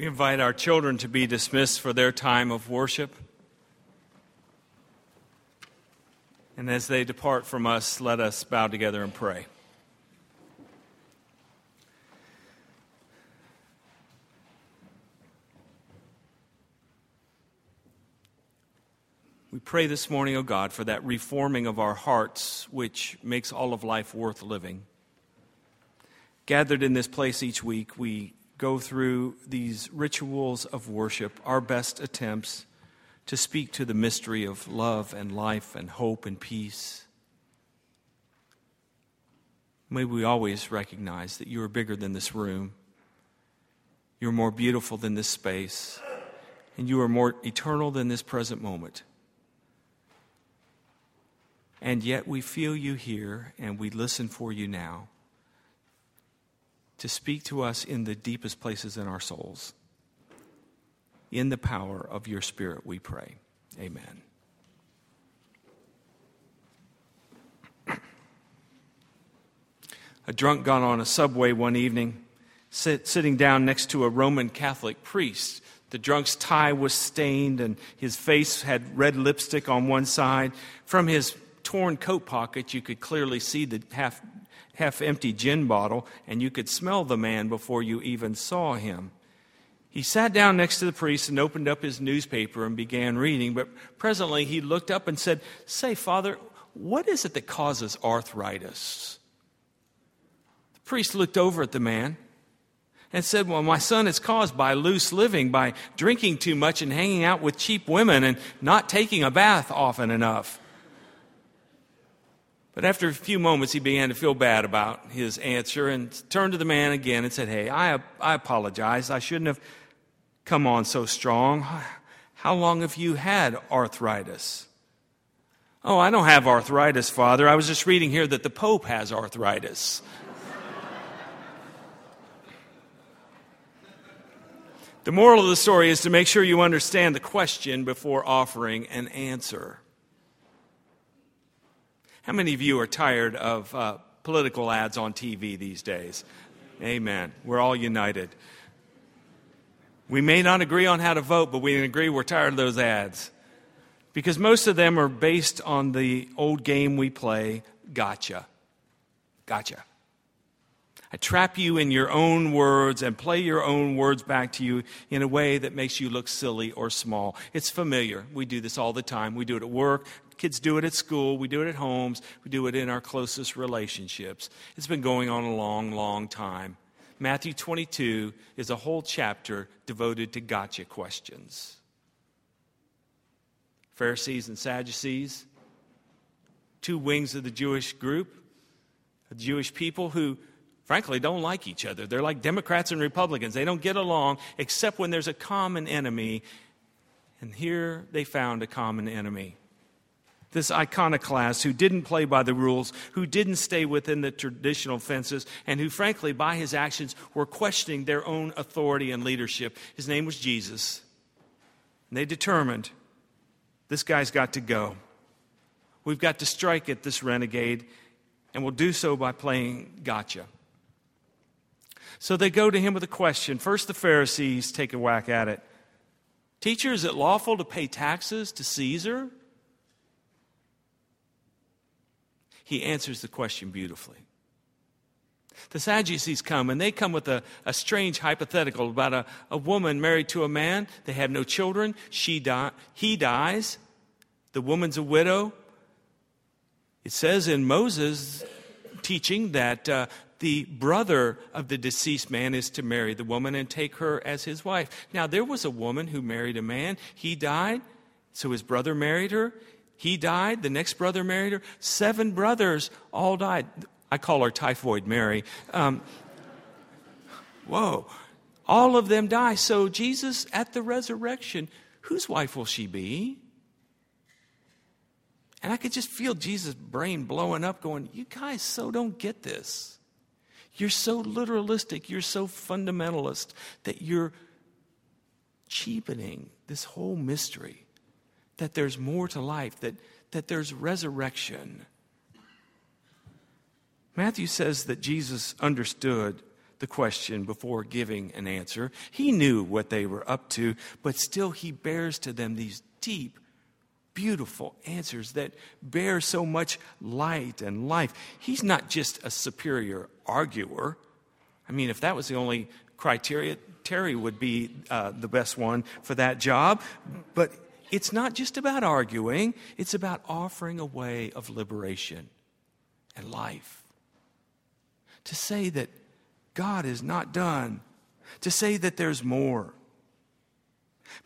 We invite our children to be dismissed for their time of worship. And as they depart from us, let us bow together and pray. We pray this morning, O oh God, for that reforming of our hearts, which makes all of life worth living. Gathered in this place each week, we go through these rituals of worship, our best attempts to speak to the mystery of love and life and hope and peace. May we always recognize that you are bigger than this room. You're more beautiful than this space. And you are more eternal than this present moment. And yet we feel you here and we listen for you now to speak to us in the deepest places in our souls. In the power of your Spirit, we pray. Amen. A drunk got on a subway one evening, sit, sitting down next to a Roman Catholic priest. The drunk's tie was stained, and his face had red lipstick on one side. From his torn coat pocket, you could clearly see the half half empty gin bottle, and you could smell the man before you even saw him. He sat down next to the priest and opened up his newspaper and began reading, but presently he looked up and said, Say, Father, what is it that causes arthritis? The priest looked over at the man and said, Well, my son, it's caused by loose living, by drinking too much and hanging out with cheap women and not taking a bath often enough. But after a few moments, he began to feel bad about his answer and turned to the man again and said, Hey, I, I apologize. I shouldn't have come on so strong. How long have you had arthritis? Oh, I don't have arthritis, Father. I was just reading here that the Pope has arthritis. the moral of the story is to make sure you understand the question before offering an answer. How many of you are tired of uh, political ads on TV these days? Amen. We're all united. We may not agree on how to vote, but we agree we're tired of those ads. Because most of them are based on the old game we play, gotcha. Gotcha. I trap you in your own words and play your own words back to you in a way that makes you look silly or small. It's familiar. We do this all the time. We do it at work. Kids do it at school. We do it at homes. We do it in our closest relationships. It's been going on a long, long time. Matthew 22 is a whole chapter devoted to gotcha questions. Pharisees and Sadducees, two wings of the Jewish group, the Jewish people who frankly, don't like each other. They're like Democrats and Republicans. They don't get along except when there's a common enemy. And here they found a common enemy. This iconoclast who didn't play by the rules, who didn't stay within the traditional fences, and who, frankly, by his actions, were questioning their own authority and leadership. His name was Jesus. And they determined this guy's got to go. We've got to strike at this renegade, and we'll do so by playing gotcha. So they go to him with a question. First, the Pharisees take a whack at it. Teacher, is it lawful to pay taxes to Caesar? He answers the question beautifully. The Sadducees come, and they come with a, a strange hypothetical about a, a woman married to a man. They have no children. She die, he dies. The woman's a widow. It says in Moses' teaching that uh, the brother of the deceased man is to marry the woman and take her as his wife. Now, there was a woman who married a man. He died, so his brother married her. He died, the next brother married her. Seven brothers all died. I call her Typhoid Mary. Um, whoa. All of them die. So, Jesus at the resurrection, whose wife will she be? And I could just feel Jesus' brain blowing up, going, You guys so don't get this. You're so literalistic, you're so fundamentalist that you're cheapening this whole mystery that there's more to life, that, that there's resurrection. Matthew says that Jesus understood the question before giving an answer. He knew what they were up to, but still he bears to them these deep, beautiful answers that bear so much light and life. He's not just a superior arguer. I mean, if that was the only criteria, Terry would be uh, the best one for that job. But it's not just about arguing, it's about offering a way of liberation and life. To say that God is not done, to say that there's more.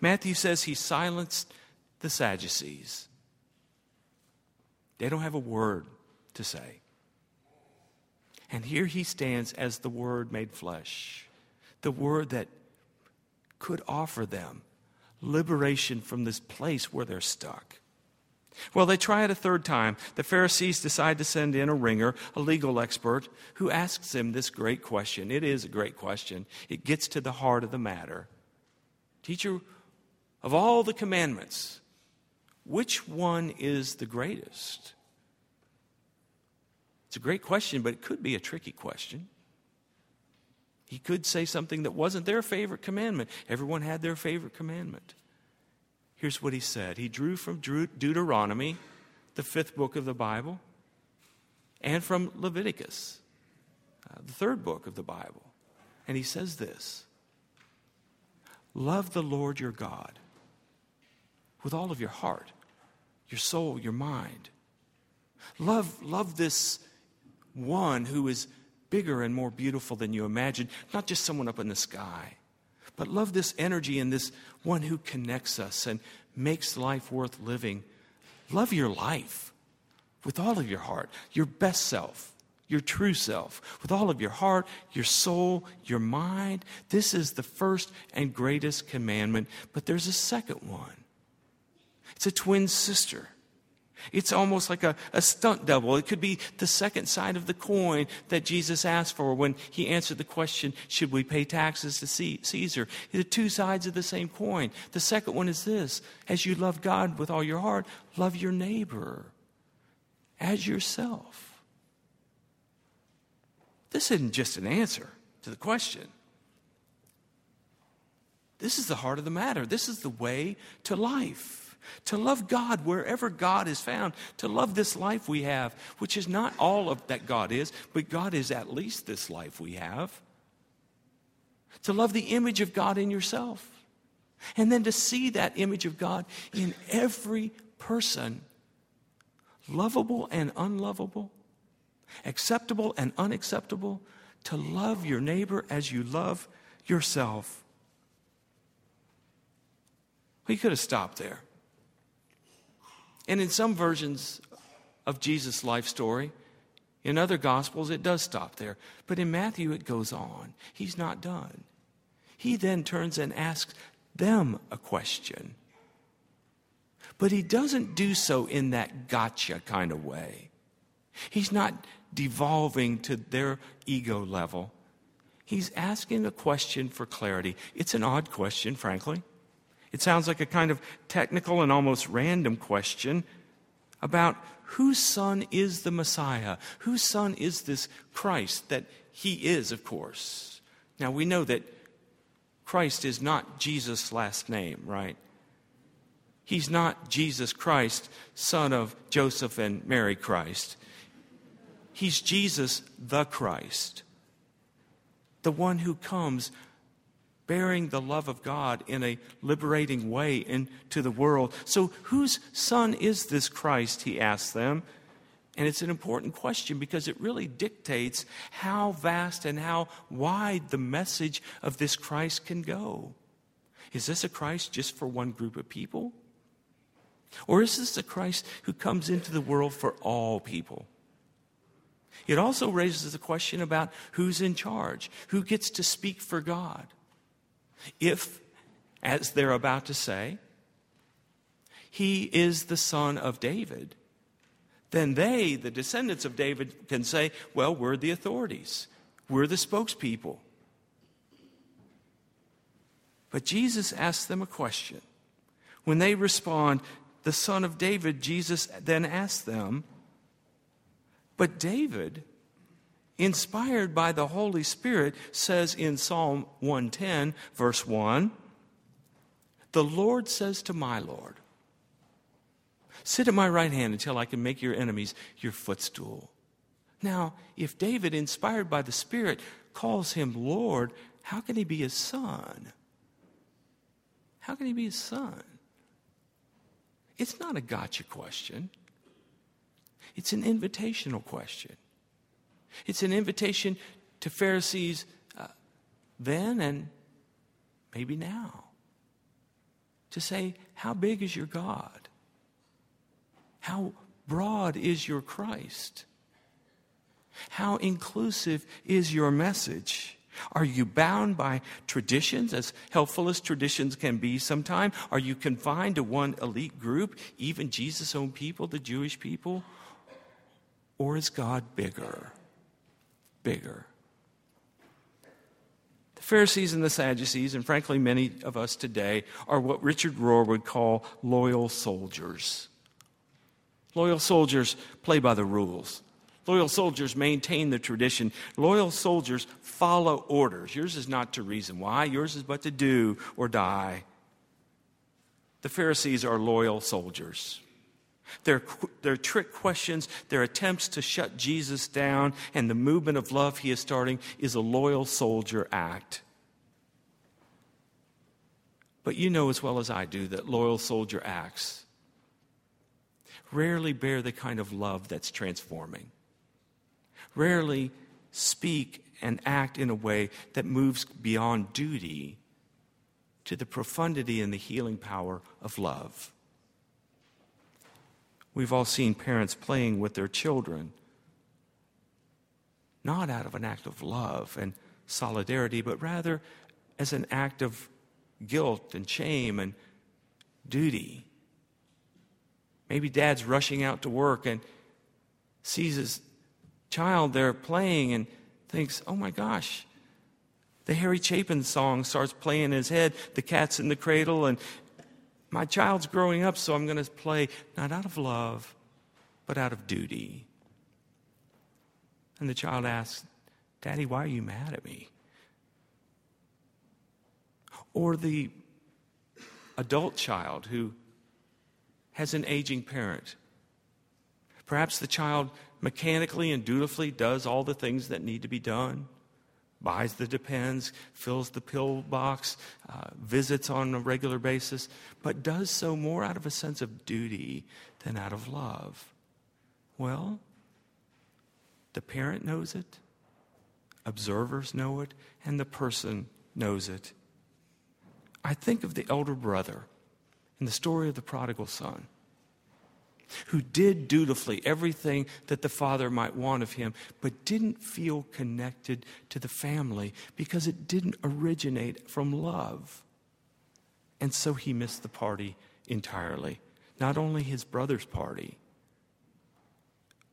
Matthew says he silenced the Sadducees. They don't have a word to say. And here he stands as the Word made flesh, the Word that could offer them liberation from this place where they're stuck. Well, they try it a third time. The Pharisees decide to send in a ringer, a legal expert, who asks them this great question. It is a great question, it gets to the heart of the matter. Teacher, of all the commandments, which one is the greatest? It's a great question, but it could be a tricky question. He could say something that wasn't their favorite commandment. Everyone had their favorite commandment. Here's what he said He drew from Deuteronomy, the fifth book of the Bible, and from Leviticus, uh, the third book of the Bible. And he says this Love the Lord your God with all of your heart, your soul, your mind. Love, love this one who is bigger and more beautiful than you imagine, not just someone up in the sky. But love this energy and this one who connects us and makes life worth living. Love your life with all of your heart, your best self, your true self, with all of your heart, your soul, your mind. This is the first and greatest commandment, but there's a second one. It's a twin sister. It's almost like a, a stunt double. It could be the second side of the coin that Jesus asked for when he answered the question, Should we pay taxes to Caesar? The two sides of the same coin. The second one is this As you love God with all your heart, love your neighbor as yourself. This isn't just an answer to the question. This is the heart of the matter. This is the way to life to love God wherever God is found, to love this life we have, which is not all of that God is, but God is at least this life we have. To love the image of God in yourself. And then to see that image of God in every person, lovable and unlovable, acceptable and unacceptable, to love your neighbor as you love yourself. We could have stopped there. And in some versions of Jesus' life story, in other gospels, it does stop there. But in Matthew, it goes on. He's not done. He then turns and asks them a question. But he doesn't do so in that gotcha kind of way. He's not devolving to their ego level. He's asking a question for clarity. It's an odd question, frankly. It sounds like a kind of technical and almost random question about whose son is the Messiah? Whose son is this Christ that he is, of course? Now we know that Christ is not Jesus' last name, right? He's not Jesus Christ, son of Joseph and Mary Christ. He's Jesus the Christ, the one who comes bearing the love of God in a liberating way into the world. So, whose son is this Christ? He asks them. And it's an important question because it really dictates how vast and how wide the message of this Christ can go. Is this a Christ just for one group of people? Or is this a Christ who comes into the world for all people? It also raises the question about who's in charge, who gets to speak for God. If, as they're about to say, he is the son of David, then they, the descendants of David, can say, well, we're the authorities, we're the spokespeople. But Jesus asks them a question. When they respond, the son of David, Jesus then asks them, But David, inspired by the Holy Spirit, says in Psalm 110, verse 1 The Lord says to my Lord, Sit at my right hand until I can make your enemies your footstool. Now, if David, inspired by the Spirit, calls him Lord, how can he be his son? How can he be his son? It's not a gotcha question. It's an invitational question. It's an invitation to Pharisees uh, then and maybe now to say, How big is your God? How broad is your Christ? How inclusive is your message? Are you bound by traditions, as helpful as traditions can be sometimes? Are you confined to one elite group, even Jesus' own people, the Jewish people? Or is God bigger? Bigger. The Pharisees and the Sadducees, and frankly many of us today, are what Richard Rohr would call loyal soldiers. Loyal soldiers play by the rules. Loyal soldiers maintain the tradition. Loyal soldiers follow orders. Yours is not to reason why, yours is but to do or die. The Pharisees are loyal soldiers. Their, their trick questions, their attempts to shut Jesus down, and the movement of love he is starting is a loyal soldier act. But you know as well as I do that loyal soldier acts rarely bear the kind of love that's transforming rarely speak and act in a way that moves beyond duty to the profundity and the healing power of love. We've all seen parents playing with their children, not out of an act of love and solidarity, but rather as an act of guilt and shame and duty. Maybe dad's rushing out to work and sees his child there playing and thinks, oh my gosh, the Harry Chapin song starts playing in his head, The Cat's in the Cradle, and my child's growing up, so I'm going to play not out of love, but out of duty. And the child asks, Daddy, why are you mad at me? Or the adult child who has an aging parent. Perhaps the child mechanically and dutifully does all the things that need to be done buys the depends, fills the pill box, uh, visits on a regular basis, but does so more out of a sense of duty than out of love. Well, the parent knows it, observers know it, and the person knows it. I think of the elder brother in the story of the prodigal son who did dutifully everything that the father might want of him, but didn't feel connected to the family because it didn't originate from love. And so he missed the party entirely. Not only his brother's party,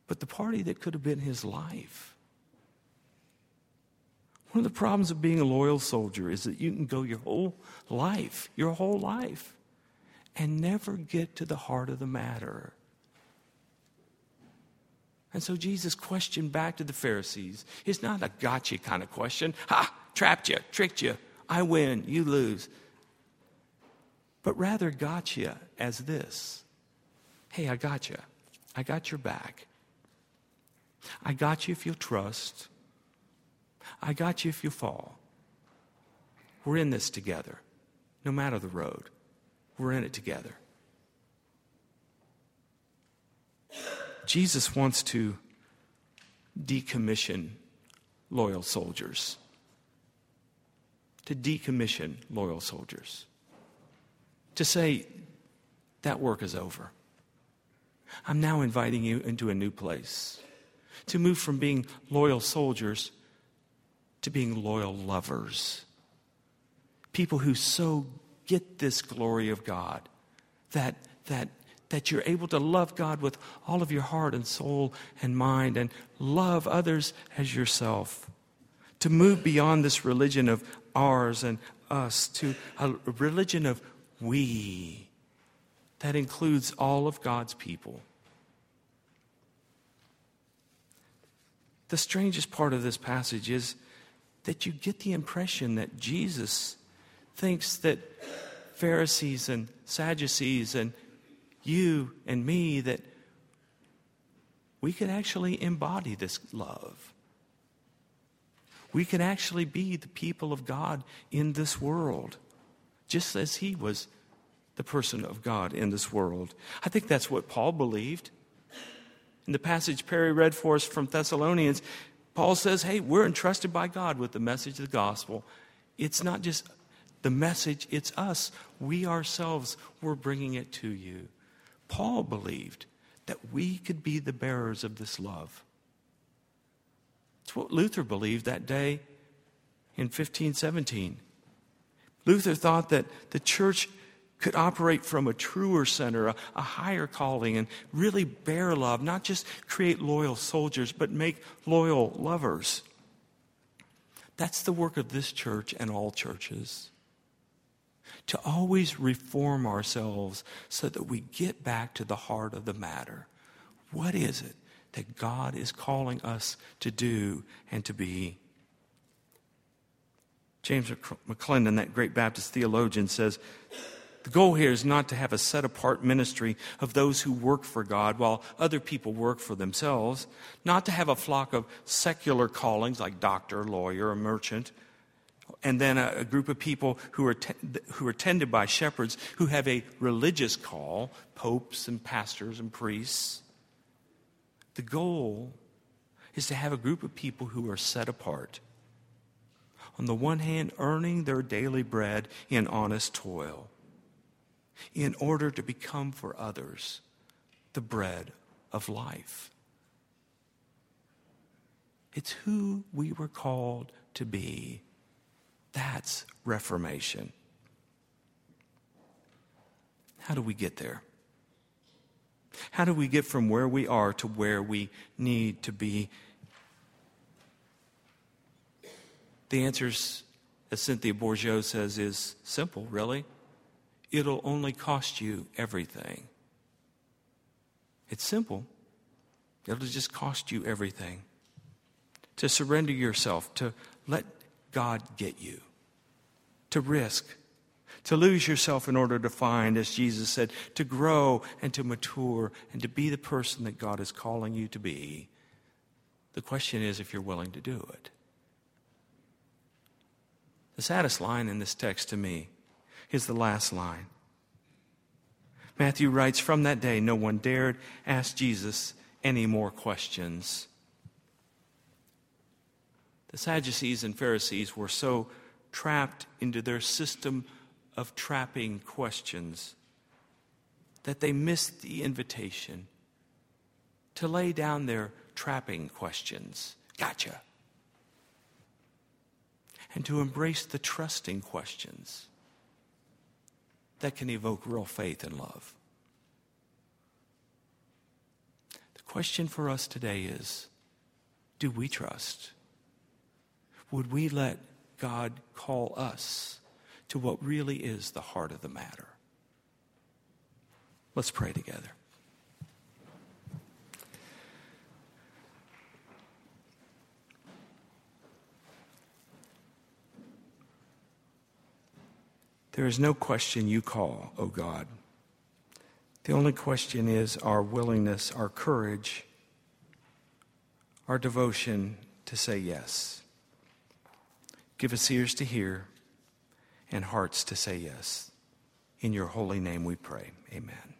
but the party that could have been his life. One of the problems of being a loyal soldier is that you can go your whole life, your whole life, and never get to the heart of the matter. And so Jesus' question back to the Pharisees is not a gotcha kind of question. Ha, trapped you, tricked you, I win, you lose. But rather gotcha as this Hey, I got you. I got your back. I got you if you'll trust. I got you if you fall. We're in this together, no matter the road. We're in it together. Jesus wants to decommission loyal soldiers. To decommission loyal soldiers. To say, that work is over. I'm now inviting you into a new place. To move from being loyal soldiers to being loyal lovers. People who so get this glory of God that, that that you're able to love God with all of your heart and soul and mind and love others as yourself. To move beyond this religion of ours and us to a religion of we that includes all of God's people. the strangest part of this passage is that you get the impression that Jesus thinks that Pharisees and Sadducees and you and me that we could actually embody this love. We can actually be the people of God in this world, just as he was the person of God in this world. I think that's what Paul believed. In the passage Perry read for us from Thessalonians, Paul says, Hey, we're entrusted by God with the message of the gospel. It's not just the message, it's us. We ourselves, we're bringing it to you. Paul believed that we could be the bearers of this love. It's what Luther believed that day in 1517. Luther thought that the church could operate from a truer center, a, a, higher calling, and really bear love, not just create loyal soldiers, but make loyal lovers. That's the work of this church and all churches. To always reform ourselves so that we get back to the heart of the matter. What is it that God is calling us to do and to be? James McClendon, that great Baptist theologian, says the goal here is not to have a set apart ministry of those who work for God while other people work for themselves, not to have a flock of secular callings like doctor, lawyer, or merchant, and then a, a group of people who are, te- who are tended by shepherds who have a religious call, popes and pastors and priests. The goal is to have a group of people who are set apart. On the one hand, earning their daily bread in honest toil in order to become for others the bread of life. It's who we were called to be. That's reformation. How do we get there? How do we get from where we are to where we need to be? The answer, as Cynthia Bourgeault says, is simple, really it'll only cost you everything. It's simple. It'll just cost you everything. To surrender yourself, to let God get you, to risk, to lose yourself in order to find, as Jesus said, to grow and to mature and to be the person that God is calling you to be. The question is if you're willing to do it. The saddest line in this text to me is the last line. Matthew writes, From that day, no one dared ask Jesus any more questions. The Sadducees and Pharisees were so trapped into their system of trapping questions that they missed the invitation to lay down their trapping questions. Gotcha. And to embrace the trusting questions that can evoke real faith and love. The question for us today is do we trust? Would we let God call us to what really is the heart of the matter? Let's pray together. There is no question you call, O oh God. The only question is our willingness, our courage, our devotion to say yes. Give us ears to hear and hearts to say yes. In your holy name we pray. Amen.